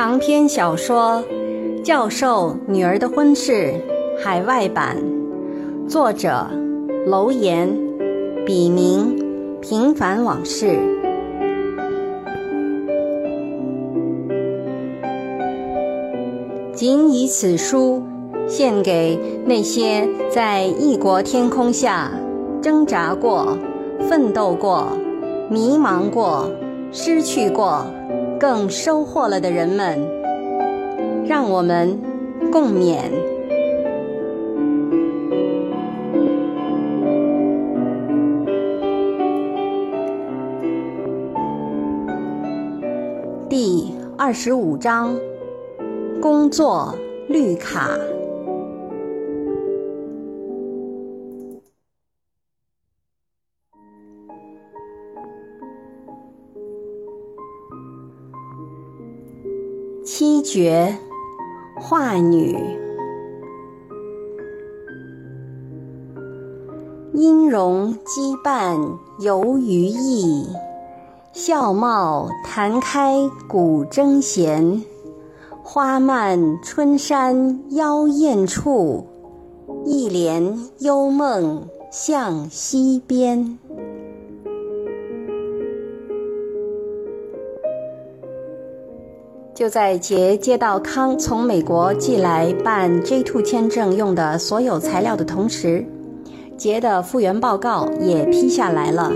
长篇小说《教授女儿的婚事》海外版，作者楼岩，笔名平凡往事。仅以此书献给那些在异国天空下挣扎过、奋斗过、迷茫过、失去过。更收获了的人们，让我们共勉。第二十五章：工作绿卡。绝，画女，音容羁绊游于意，笑貌弹开古筝弦，花漫春山妖艳处，一帘幽梦向西边。就在杰接到康从美国寄来办 J2 签证用的所有材料的同时，杰的复原报告也批下来了。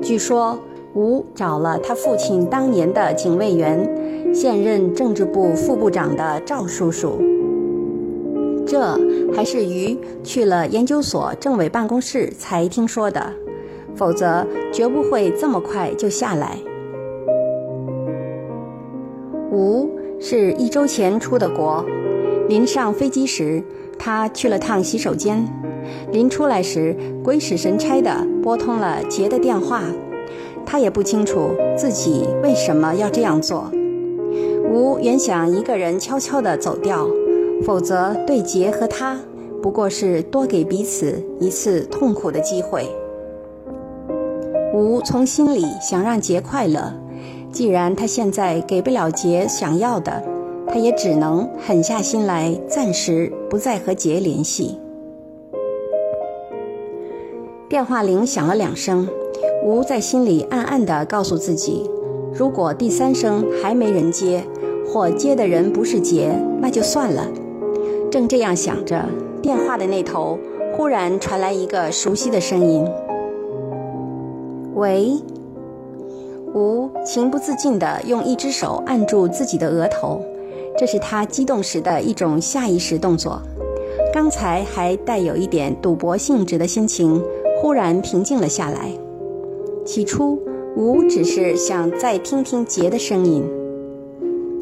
据说吴找了他父亲当年的警卫员，现任政治部副部长的赵叔叔。这还是于去了研究所政委办公室才听说的，否则绝不会这么快就下来。吴是一周前出的国，临上飞机时，他去了趟洗手间。临出来时，鬼使神差地拨通了杰的电话。他也不清楚自己为什么要这样做。吴原想一个人悄悄地走掉，否则对杰和他不过是多给彼此一次痛苦的机会。吴从心里想让杰快乐。既然他现在给不了杰想要的，他也只能狠下心来，暂时不再和杰联系。电话铃响了两声，吴在心里暗暗地告诉自己：如果第三声还没人接，或接的人不是杰，那就算了。正这样想着，电话的那头忽然传来一个熟悉的声音：“喂。”吴情不自禁地用一只手按住自己的额头，这是他激动时的一种下意识动作。刚才还带有一点赌博性质的心情，忽然平静了下来。起初，吴只是想再听听杰的声音。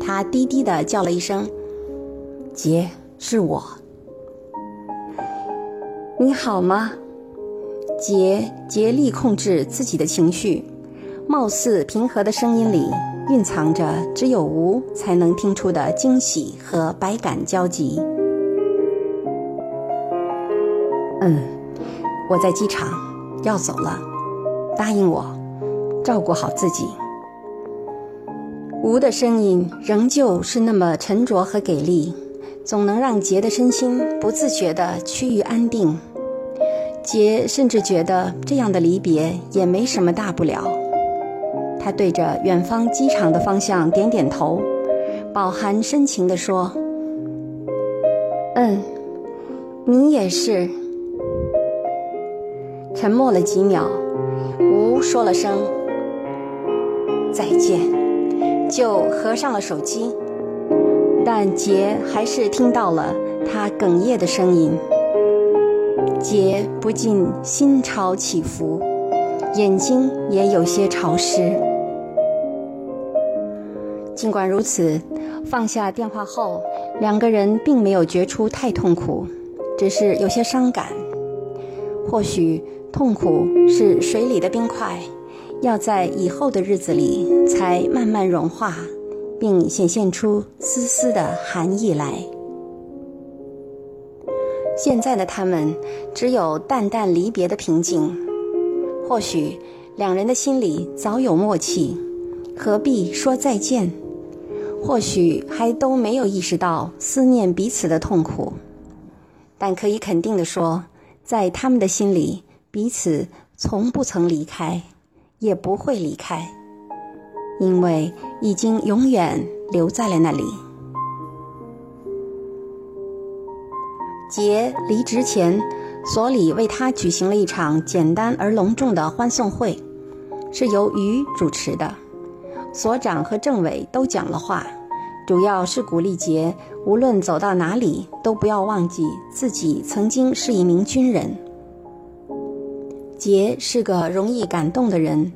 他低低地叫了一声：“杰，是我。”“你好吗？”杰竭力控制自己的情绪。貌似平和的声音里，蕴藏着只有吴才能听出的惊喜和百感交集。嗯，我在机场，要走了，答应我，照顾好自己。吴的声音仍旧是那么沉着和给力，总能让杰的身心不自觉地趋于安定。杰甚至觉得这样的离别也没什么大不了。他对着远方机场的方向点点头，饱含深情地说：“嗯，你也是。”沉默了几秒，吴说了声“再见”，就合上了手机。但杰还是听到了他哽咽的声音，杰不禁心潮起伏，眼睛也有些潮湿。尽管如此，放下电话后，两个人并没有觉出太痛苦，只是有些伤感。或许痛苦是水里的冰块，要在以后的日子里才慢慢融化，并显现出丝丝的寒意来。现在的他们只有淡淡离别的平静。或许两人的心里早有默契，何必说再见？或许还都没有意识到思念彼此的痛苦，但可以肯定的说，在他们的心里，彼此从不曾离开，也不会离开，因为已经永远留在了那里。杰离职前，所里为他举行了一场简单而隆重的欢送会，是由于主持的。所长和政委都讲了话，主要是鼓励杰无论走到哪里都不要忘记自己曾经是一名军人。杰是个容易感动的人，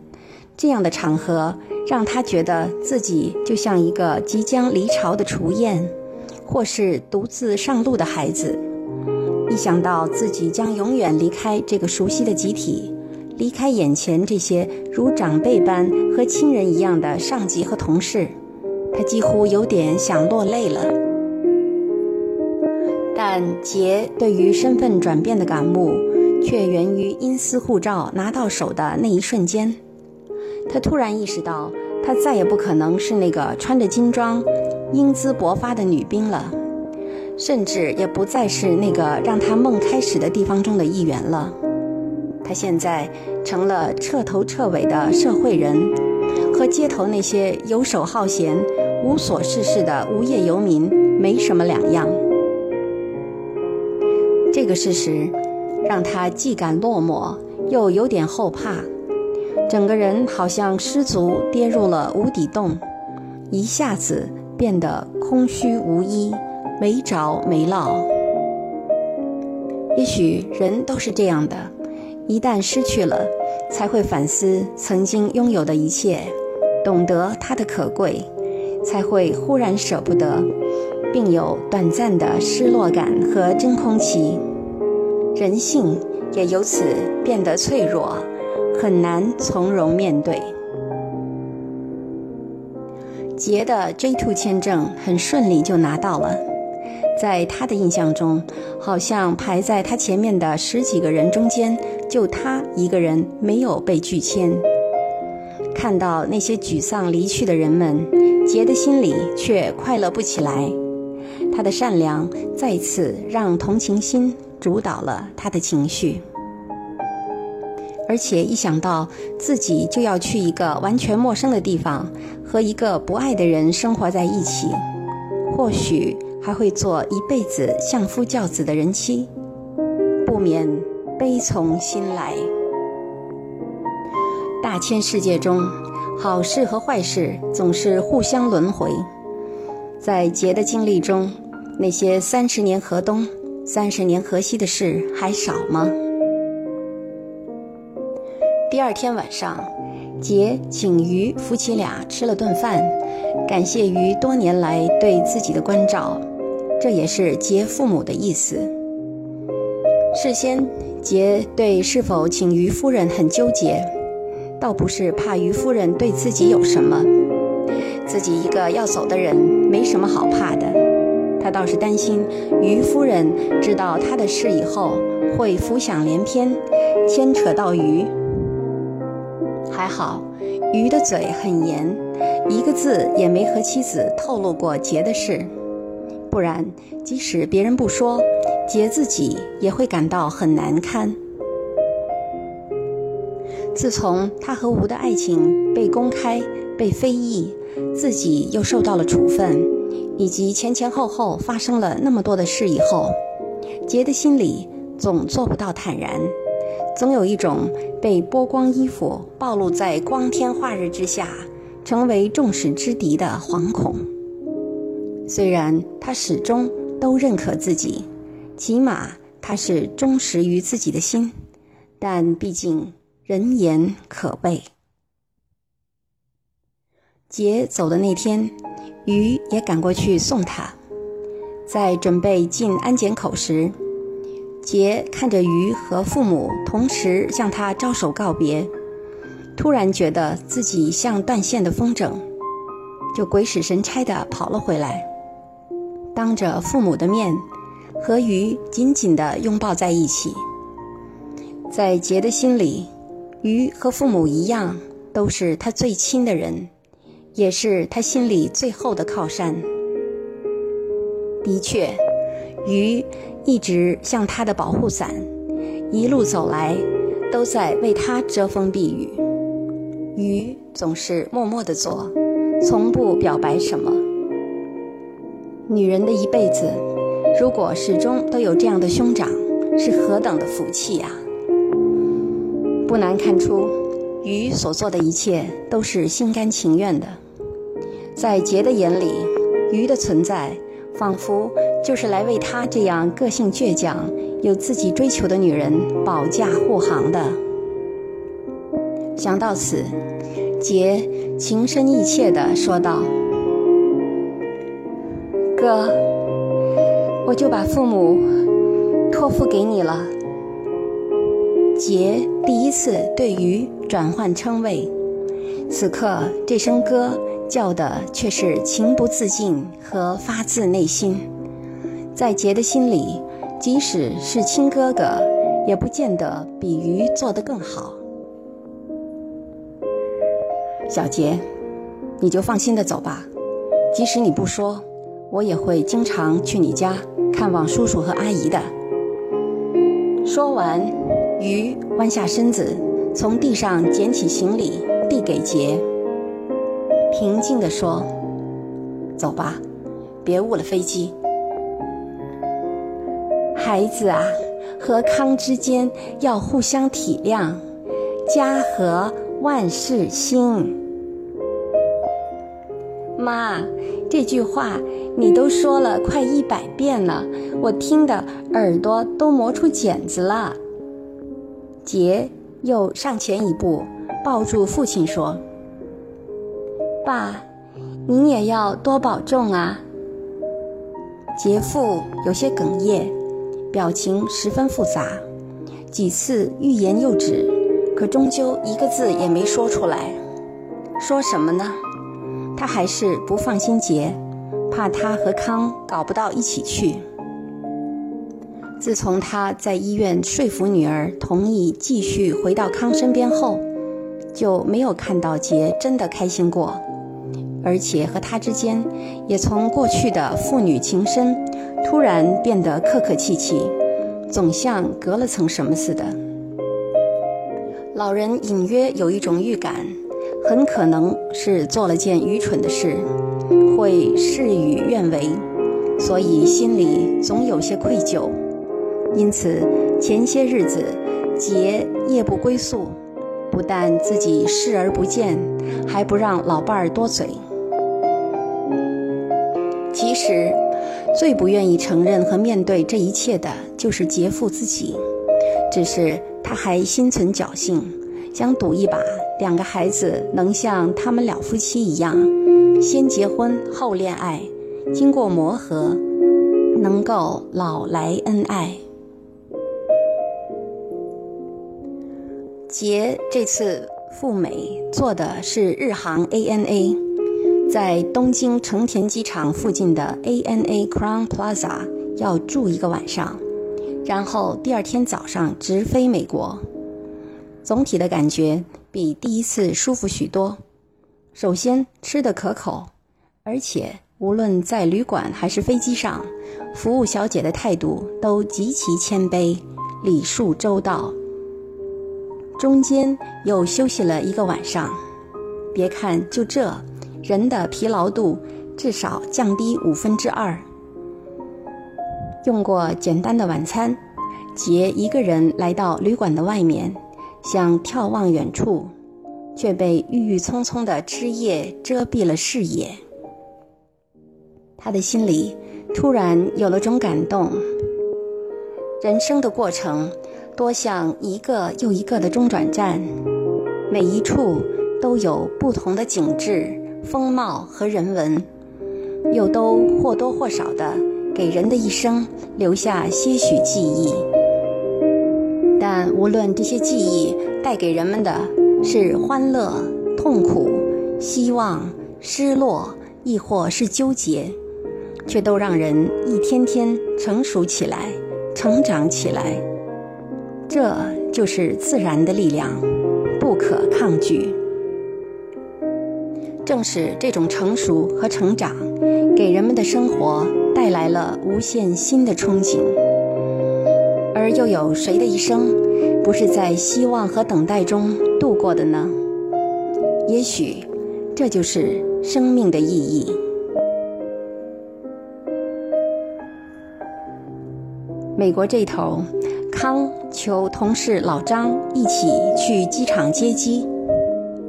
这样的场合让他觉得自己就像一个即将离巢的雏燕，或是独自上路的孩子。一想到自己将永远离开这个熟悉的集体。离开眼前这些如长辈般和亲人一样的上级和同事，他几乎有点想落泪了。但杰对于身份转变的感悟，却源于因私护照拿到手的那一瞬间。他突然意识到，他再也不可能是那个穿着军装、英姿勃发的女兵了，甚至也不再是那个让他梦开始的地方中的一员了。他现在成了彻头彻尾的社会人，和街头那些游手好闲、无所事事的无业游民没什么两样。这个事实让他既感落寞，又有点后怕，整个人好像失足跌入了无底洞，一下子变得空虚无依、没着没落。也许人都是这样的。一旦失去了，才会反思曾经拥有的一切，懂得它的可贵，才会忽然舍不得，并有短暂的失落感和真空期，人性也由此变得脆弱，很难从容面对。杰的 J2 签证很顺利就拿到了，在他的印象中，好像排在他前面的十几个人中间。就他一个人没有被拒签，看到那些沮丧离去的人们，杰的心里却快乐不起来。他的善良再次让同情心主导了他的情绪，而且一想到自己就要去一个完全陌生的地方，和一个不爱的人生活在一起，或许还会做一辈子相夫教子的人妻，不免。悲从心来。大千世界中，好事和坏事总是互相轮回。在杰的经历中，那些三十年河东、三十年河西的事还少吗？第二天晚上，杰请于夫妻俩吃了顿饭，感谢于多年来对自己的关照，这也是杰父母的意思。事先。杰对是否请于夫人很纠结，倒不是怕于夫人对自己有什么，自己一个要走的人没什么好怕的，他倒是担心于夫人知道他的事以后会浮想联翩，牵扯到鱼。还好，鱼的嘴很严，一个字也没和妻子透露过杰的事，不然即使别人不说。杰自己也会感到很难堪。自从他和吴的爱情被公开、被非议，自己又受到了处分，以及前前后后发生了那么多的事以后，杰的心里总做不到坦然，总有一种被剥光衣服暴露在光天化日之下，成为众矢之的的惶恐。虽然他始终都认可自己。起码他是忠实于自己的心，但毕竟人言可畏。杰走的那天，鱼也赶过去送他。在准备进安检口时，杰看着鱼和父母同时向他招手告别，突然觉得自己像断线的风筝，就鬼使神差的跑了回来，当着父母的面。和鱼紧紧地拥抱在一起，在杰的心里，鱼和父母一样，都是他最亲的人，也是他心里最后的靠山。的确，鱼一直像他的保护伞，一路走来都在为他遮风避雨。鱼总是默默地做，从不表白什么。女人的一辈子，如果始终都有这样的兄长，是何等的福气呀！不难看出，鱼所做的一切都是心甘情愿的。在杰的眼里，鱼的存在仿佛就是来为他这样个性倔强、有自己追求的女人保驾护航的。想到此，杰情深意切地说道：“哥，我就把父母托付给你了。”杰第一次对鱼转换称谓，此刻这声歌。叫的却是情不自禁和发自内心，在杰的心里，即使是亲哥哥，也不见得比鱼做得更好。小杰，你就放心的走吧，即使你不说，我也会经常去你家看望叔叔和阿姨的。说完，鱼弯下身子，从地上捡起行李，递给杰。平静地说：“走吧，别误了飞机。孩子啊，和康之间要互相体谅，家和万事兴。妈，这句话你都说了快一百遍了，我听的耳朵都磨出茧子了。”杰又上前一步，抱住父亲说。爸，您也要多保重啊。杰父有些哽咽，表情十分复杂，几次欲言又止，可终究一个字也没说出来。说什么呢？他还是不放心杰，怕他和康搞不到一起去。自从他在医院说服女儿同意继续回到康身边后，就没有看到杰真的开心过。而且和他之间，也从过去的父女情深，突然变得客客气气，总像隔了层什么似的。老人隐约有一种预感，很可能是做了件愚蠢的事，会事与愿违，所以心里总有些愧疚。因此前些日子，杰夜不归宿，不但自己视而不见，还不让老伴儿多嘴。其实，最不愿意承认和面对这一切的，就是杰父自己。只是他还心存侥幸，想赌一把，两个孩子能像他们两夫妻一样，先结婚后恋爱，经过磨合，能够老来恩爱。杰这次赴美坐的是日航 ANA。在东京成田机场附近的 ANA Crown Plaza 要住一个晚上，然后第二天早上直飞美国。总体的感觉比第一次舒服许多。首先吃得可口，而且无论在旅馆还是飞机上，服务小姐的态度都极其谦卑，礼数周到。中间又休息了一个晚上，别看就这。人的疲劳度至少降低五分之二。用过简单的晚餐，杰一个人来到旅馆的外面，想眺望远处，却被郁郁葱葱的枝叶遮蔽了视野。他的心里突然有了种感动。人生的过程多像一个又一个的中转站，每一处都有不同的景致。风貌和人文，又都或多或少的给人的一生留下些许记忆。但无论这些记忆带给人们的是欢乐、痛苦、希望、失落，亦或是纠结，却都让人一天天成熟起来、成长起来。这就是自然的力量，不可抗拒。正是这种成熟和成长，给人们的生活带来了无限新的憧憬。而又有谁的一生，不是在希望和等待中度过的呢？也许，这就是生命的意义。美国这头，康求同事老张一起去机场接机。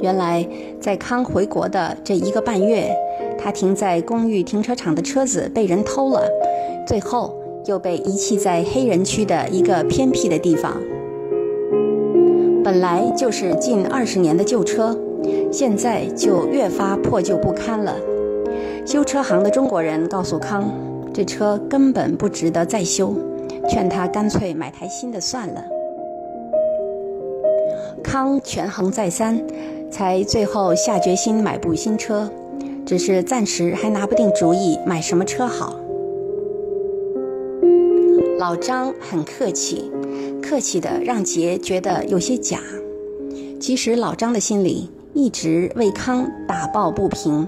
原来，在康回国的这一个半月，他停在公寓停车场的车子被人偷了，最后又被遗弃在黑人区的一个偏僻的地方。本来就是近二十年的旧车，现在就越发破旧不堪了。修车行的中国人告诉康，这车根本不值得再修。劝他干脆买台新的算了。康权衡再三，才最后下决心买部新车，只是暂时还拿不定主意买什么车好。老张很客气，客气的让杰觉得有些假。其实老张的心里一直为康打抱不平，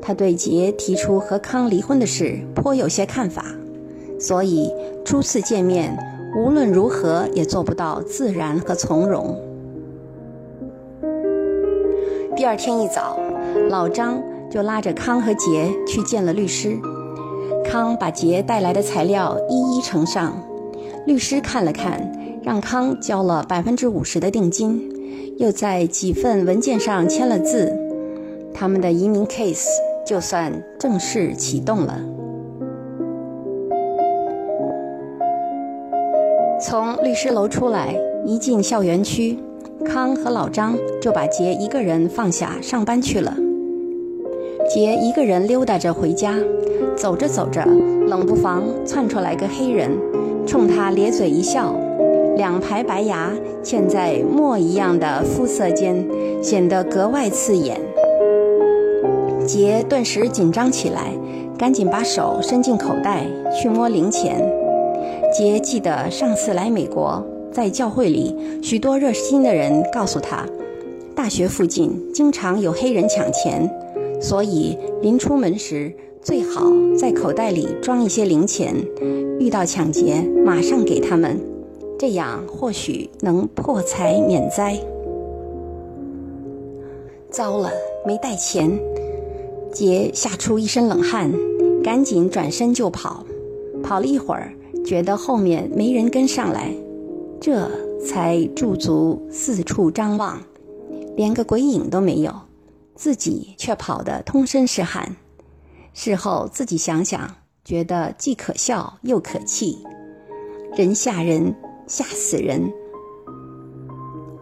他对杰提出和康离婚的事颇有些看法。所以初次见面，无论如何也做不到自然和从容。第二天一早，老张就拉着康和杰去见了律师。康把杰带来的材料一一呈上，律师看了看，让康交了百分之五十的定金，又在几份文件上签了字，他们的移民 case 就算正式启动了。从律师楼出来，一进校园区，康和老张就把杰一个人放下上班去了。杰一个人溜达着回家，走着走着，冷不防窜出来个黑人，冲他咧嘴一笑，两排白牙嵌在墨一样的肤色间，显得格外刺眼。杰顿时紧张起来，赶紧把手伸进口袋去摸零钱。杰记得上次来美国，在教会里，许多热心的人告诉他，大学附近经常有黑人抢钱，所以临出门时最好在口袋里装一些零钱，遇到抢劫马上给他们，这样或许能破财免灾。糟了，没带钱！杰吓出一身冷汗，赶紧转身就跑，跑了一会儿。觉得后面没人跟上来，这才驻足四处张望，连个鬼影都没有，自己却跑得通身是汗。事后自己想想，觉得既可笑又可气，人吓人，吓死人。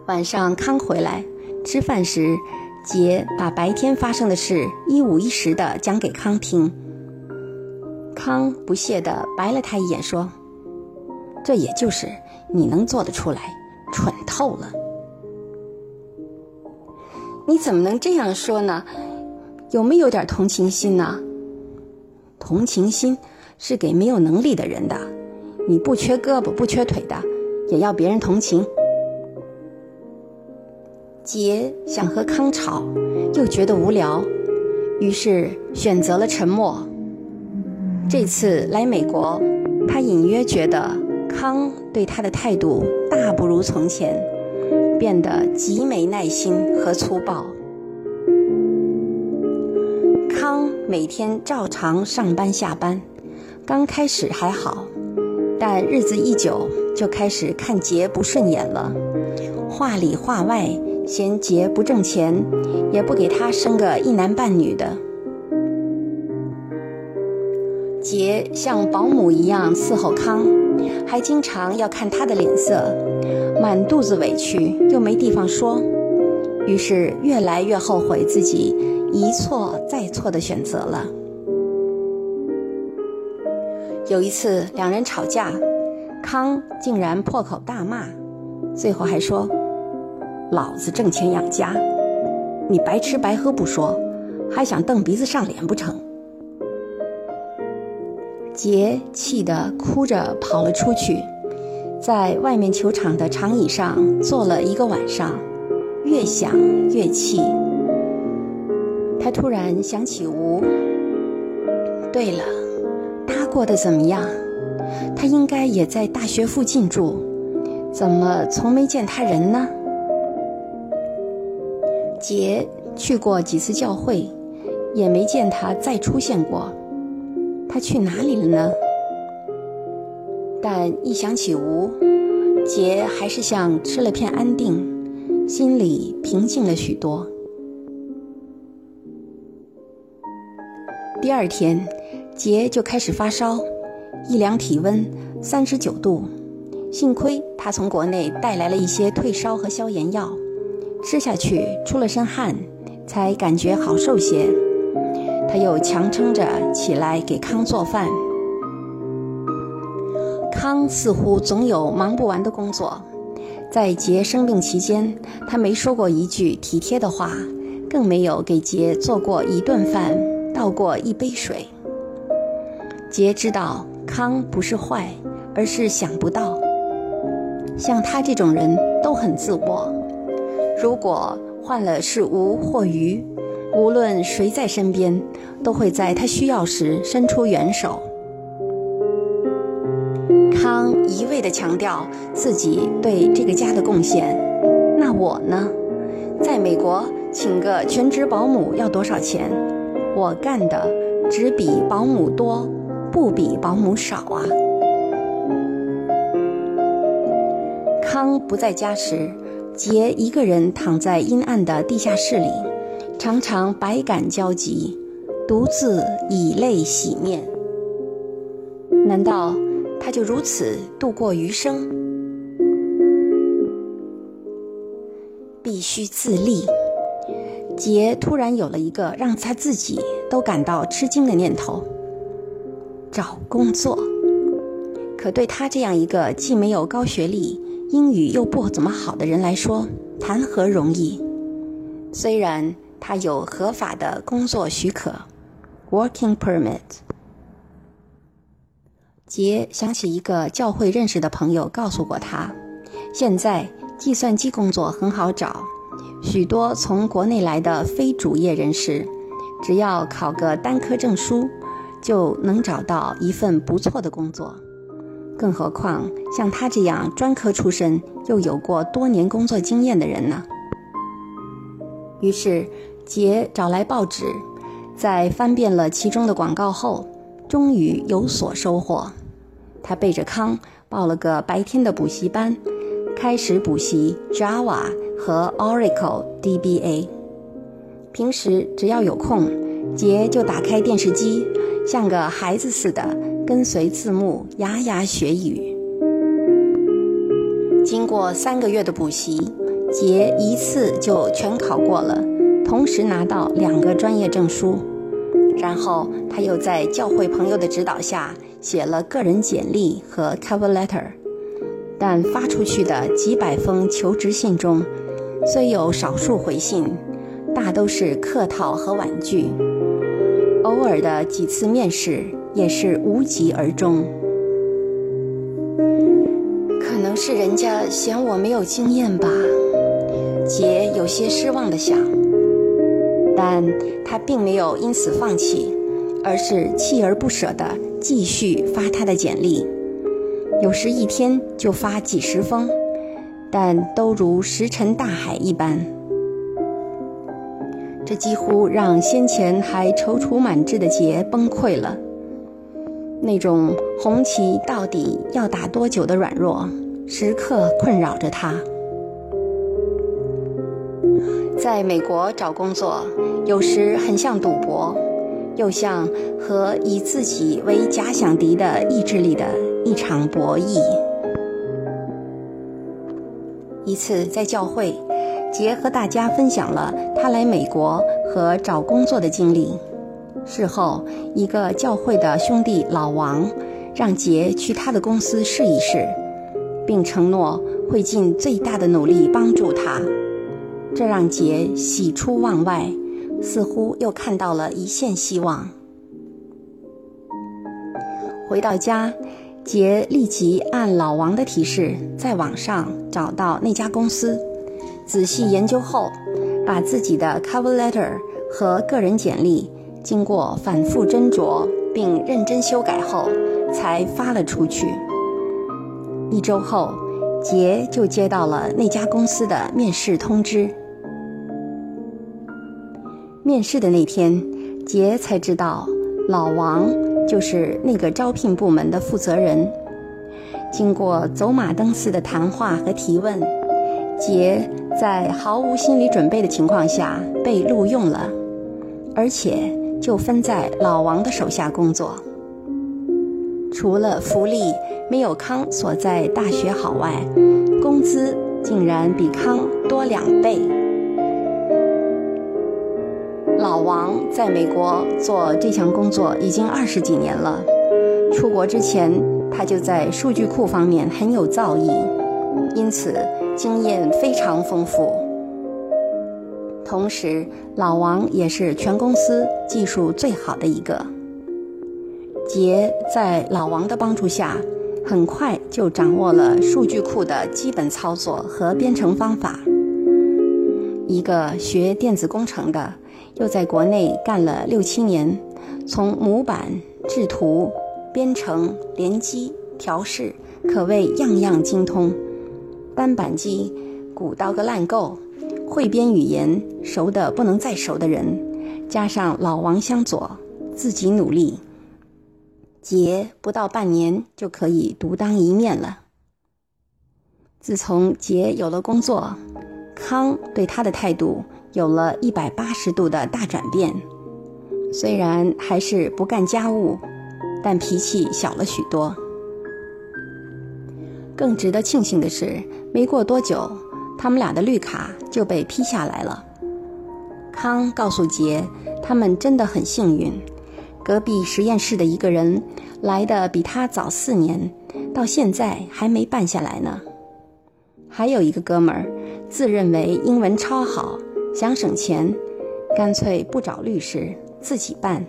晚上康回来吃饭时，杰把白天发生的事一五一十地讲给康听。康不屑地白了他一眼，说：“这也就是你能做得出来，蠢透了。你怎么能这样说呢？有没有点同情心呢？同情心是给没有能力的人的。你不缺胳膊不缺腿的，也要别人同情。”杰想和康吵，又觉得无聊，于是选择了沉默。这次来美国，他隐约觉得康对他的态度大不如从前，变得极没耐心和粗暴。康每天照常上班下班，刚开始还好，但日子一久就开始看杰不顺眼了，话里话外嫌杰不挣钱，也不给他生个一男半女的。杰像保姆一样伺候康，还经常要看他的脸色，满肚子委屈又没地方说，于是越来越后悔自己一错再错的选择了。有一次两人吵架，康竟然破口大骂，最后还说：“老子挣钱养家，你白吃白喝不说，还想蹬鼻子上脸不成？”杰气得哭着跑了出去，在外面球场的长椅上坐了一个晚上，越想越气。他突然想起吴。对了，他过得怎么样？他应该也在大学附近住，怎么从没见他人呢？杰去过几次教会，也没见他再出现过。他去哪里了呢？但一想起吴，杰还是像吃了片安定，心里平静了许多。第二天，杰就开始发烧，一量体温三十九度。幸亏他从国内带来了一些退烧和消炎药。吃下去，出了身汗，才感觉好受些。他又强撑着起来给康做饭。康似乎总有忙不完的工作，在杰生病期间，他没说过一句体贴的话，更没有给杰做过一顿饭，倒过一杯水。杰知道康不是坏，而是想不到。像他这种人都很自我。如果换了是吴或鱼，无论谁在身边，都会在他需要时伸出援手。一味地强调自己对这个家的贡献，那我呢？在美国请个全职保姆要多少钱？我干的只比保姆多，不比保姆少啊！康不在家时。杰一个人躺在阴暗的地下室里，常常百感交集，独自以泪洗面。难道他就如此度过余生？必须自立。杰突然有了一个让他自己都感到吃惊的念头：找工作。可对他这样一个既没有高学历，英语又不怎么好的人来说，谈何容易？虽然他有合法的工作许可 （working permit）。杰想起一个教会认识的朋友告诉过他，现在计算机工作很好找，许多从国内来的非主业人士，只要考个单科证书，就能找到一份不错的工作。更何况像他这样专科出身又有过多年工作经验的人呢？于是，杰找来报纸，在翻遍了其中的广告后，终于有所收获。他背着康报了个白天的补习班，开始补习 Java 和 Oracle DBA。平时只要有空，杰就打开电视机，像个孩子似的。跟随字幕，牙牙学语。经过三个月的补习，杰一次就全考过了，同时拿到两个专业证书。然后他又在教会朋友的指导下写了个人简历和 cover letter。但发出去的几百封求职信中，虽有少数回信，大都是客套和婉拒。偶尔的几次面试。也是无疾而终。可能是人家嫌我没有经验吧，杰有些失望的想。但他并没有因此放弃，而是锲而不舍地继续发他的简历。有时一天就发几十封，但都如石沉大海一般。这几乎让先前还踌躇满志的杰崩溃了。那种红旗到底要打多久的软弱，时刻困扰着他。在美国找工作，有时很像赌博，又像和以自己为假想敌的意志力的一场博弈。一次在教会，杰和大家分享了他来美国和找工作的经历。事后，一个教会的兄弟老王让杰去他的公司试一试，并承诺会尽最大的努力帮助他。这让杰喜出望外，似乎又看到了一线希望。回到家，杰立即按老王的提示，在网上找到那家公司，仔细研究后，把自己的 cover letter。和个人简历经过反复斟酌并认真修改后，才发了出去。一周后，杰就接到了那家公司的面试通知。面试的那天，杰才知道老王就是那个招聘部门的负责人。经过走马灯似的谈话和提问，杰在毫无心理准备的情况下被录用了，而且就分在老王的手下工作。除了福利没有康所在大学好外，工资竟然比康多两倍。王在美国做这项工作已经二十几年了，出国之前他就在数据库方面很有造诣，因此经验非常丰富。同时，老王也是全公司技术最好的一个。杰在老王的帮助下，很快就掌握了数据库的基本操作和编程方法。一个学电子工程的，又在国内干了六七年，从模板、制图、编程、联机、调试，可谓样样精通。单板机鼓捣个烂够，会编语言熟的不能再熟的人，加上老王相佐，自己努力。杰不到半年就可以独当一面了。自从杰有了工作，康对他的态度有了一百八十度的大转变。虽然还是不干家务，但脾气小了许多。更值得庆幸的是，没过多久，他们俩的绿卡就被批下来了。康告诉杰，他们真的很幸运。隔壁实验室的一个人来的比他早四年，到现在还没办下来呢。还有一个哥们儿，自认为英文超好，想省钱，干脆不找律师自己办，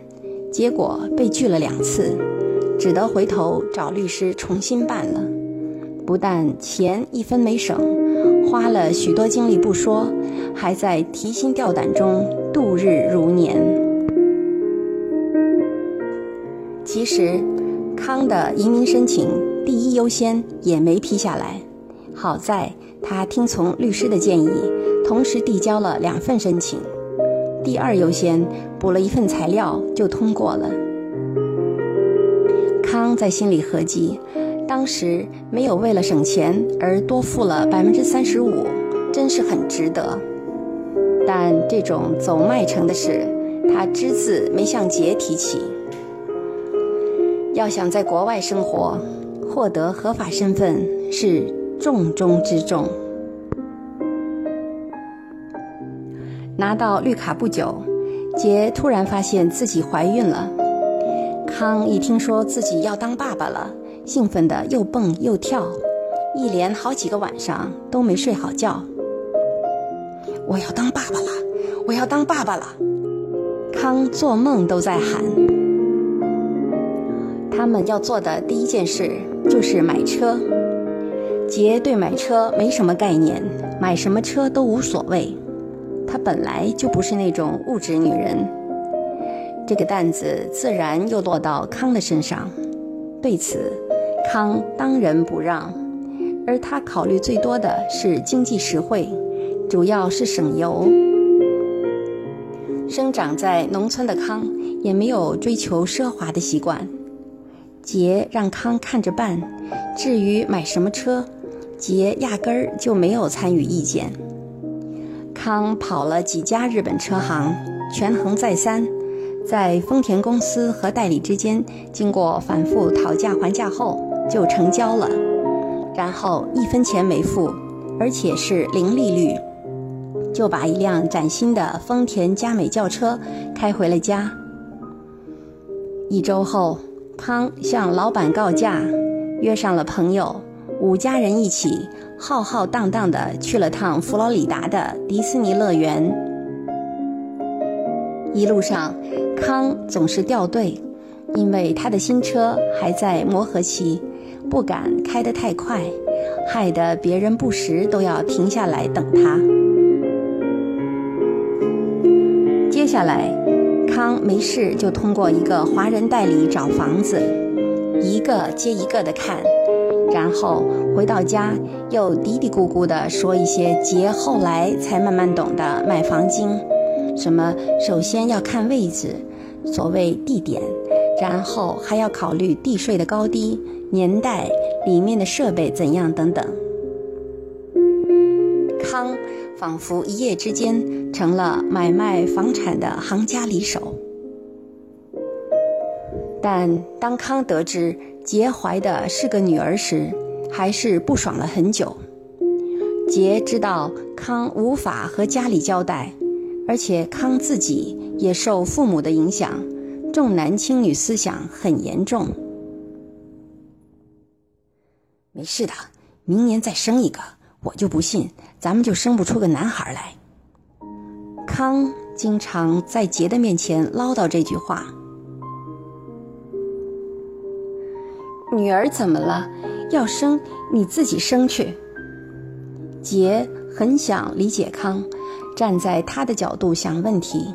结果被拒了两次，只得回头找律师重新办了。不但钱一分没省，花了许多精力不说，还在提心吊胆中度日如年。其实，康的移民申请第一优先也没批下来。好在他听从律师的建议，同时递交了两份申请。第二优先补了一份材料就通过了。康在心里合计，当时没有为了省钱而多付了百分之三十五，真是很值得。但这种走麦城的事，他只字没向杰提起。要想在国外生活，获得合法身份是重中之重。拿到绿卡不久，杰突然发现自己怀孕了。康一听说自己要当爸爸了，兴奋的又蹦又跳，一连好几个晚上都没睡好觉。我要当爸爸了！我要当爸爸了！康做梦都在喊。他们要做的第一件事就是买车。杰对买车没什么概念，买什么车都无所谓。她本来就不是那种物质女人。这个担子自然又落到康的身上。对此，康当仁不让。而他考虑最多的是经济实惠，主要是省油。生长在农村的康也没有追求奢华的习惯。杰让康看着办，至于买什么车，杰压根儿就没有参与意见。康跑了几家日本车行，权衡再三，在丰田公司和代理之间经过反复讨价还价后，就成交了。然后一分钱没付，而且是零利率，就把一辆崭新的丰田佳美轿车开回了家。一周后。康向老板告假，约上了朋友，五家人一起浩浩荡荡地去了趟佛罗里达的迪士尼乐园。一路上，康总是掉队，因为他的新车还在磨合期，不敢开得太快，害得别人不时都要停下来等他。接下来，康没事就通过一个华人代理找房子，一个接一个的看，然后回到家又嘀嘀咕咕的说一些杰后来才慢慢懂的买房经，什么首先要看位置，所谓地点，然后还要考虑地税的高低、年代、里面的设备怎样等等。康仿佛一夜之间成了买卖房产的行家里手，但当康得知杰怀的是个女儿时，还是不爽了很久。杰知道康无法和家里交代，而且康自己也受父母的影响，重男轻女思想很严重。没事的，明年再生一个。我就不信，咱们就生不出个男孩来。康经常在杰的面前唠叨这句话。女儿怎么了？要生你自己生去。杰很想理解康，站在他的角度想问题，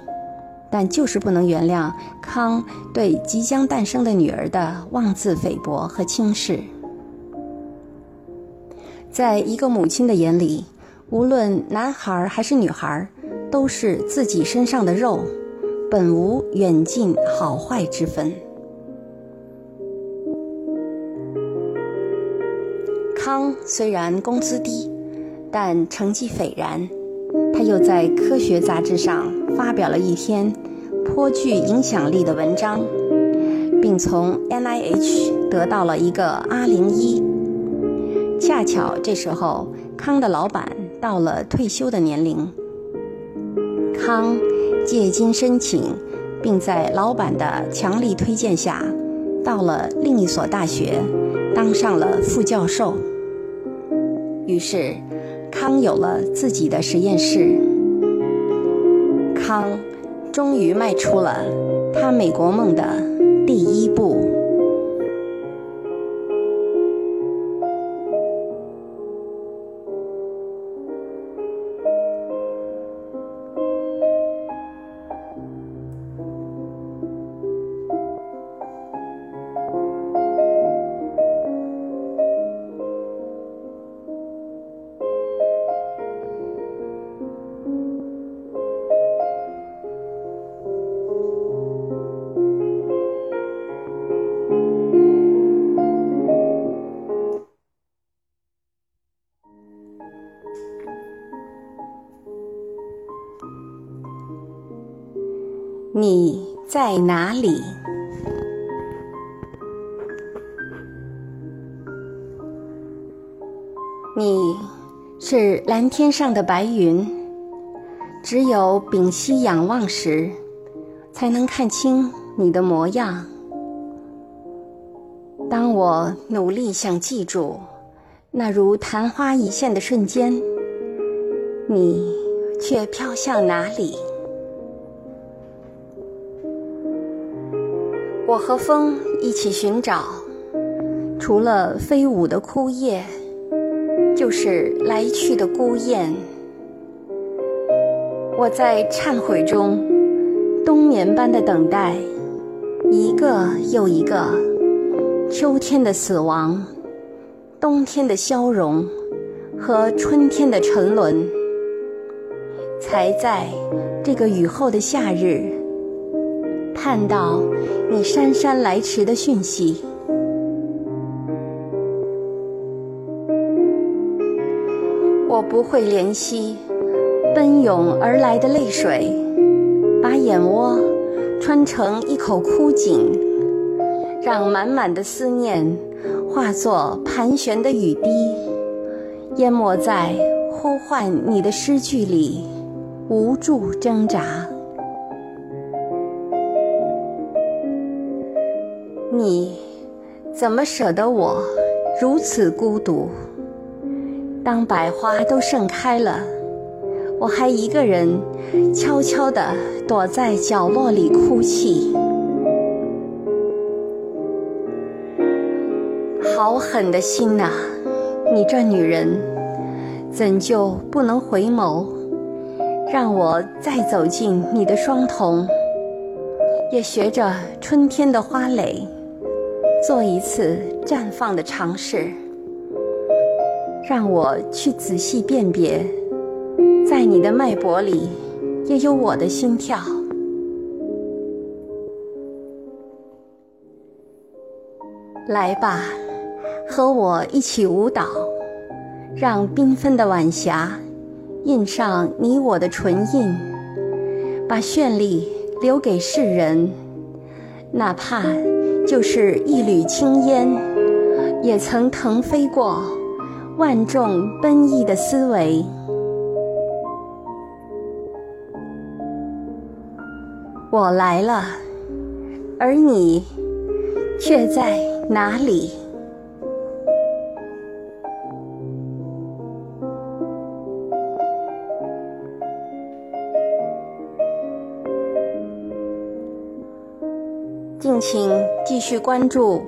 但就是不能原谅康对即将诞生的女儿的妄自菲薄和轻视。在一个母亲的眼里，无论男孩还是女孩，都是自己身上的肉，本无远近好坏之分。虽然工资低，但成绩斐然。他又在科学杂志上发表了一篇颇具影响力的文章，并从 NIH 得到了一个阿零一。恰巧这时候，康的老板到了退休的年龄。康借金申请，并在老板的强力推荐下，到了另一所大学，当上了副教授。于是，康有了自己的实验室。康终于迈出了他美国梦的你在哪里？你是蓝天上的白云，只有屏息仰望时，才能看清你的模样。当我努力想记住那如昙花一现的瞬间，你却飘向哪里？我和风一起寻找，除了飞舞的枯叶，就是来去的孤雁。我在忏悔中，冬眠般的等待，一个又一个秋天的死亡，冬天的消融和春天的沉沦，才在这个雨后的夏日。看到你姗姗来迟的讯息，我不会怜惜奔涌而来的泪水，把眼窝穿成一口枯井，让满满的思念化作盘旋的雨滴，淹没在呼唤你的诗句里，无助挣扎。你怎么舍得我如此孤独？当百花都盛开了，我还一个人悄悄地躲在角落里哭泣。好狠的心呐！你这女人，怎就不能回眸，让我再走进你的双瞳，也学着春天的花蕾，做一次绽放的尝试。让我去仔细辨别，在你的脉搏里，也有我的心跳。来吧，和我一起舞蹈，让缤纷的晚霞印上你我的唇印，把绚丽留给世人。哪怕就是一缕青烟，也曾腾飞过万众奔逸的思维。我来了，而你却在。哪里？敬请继续关注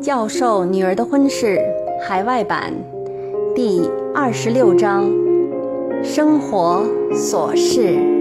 《教授女儿的婚事》海外版第二十六章：生活琐事。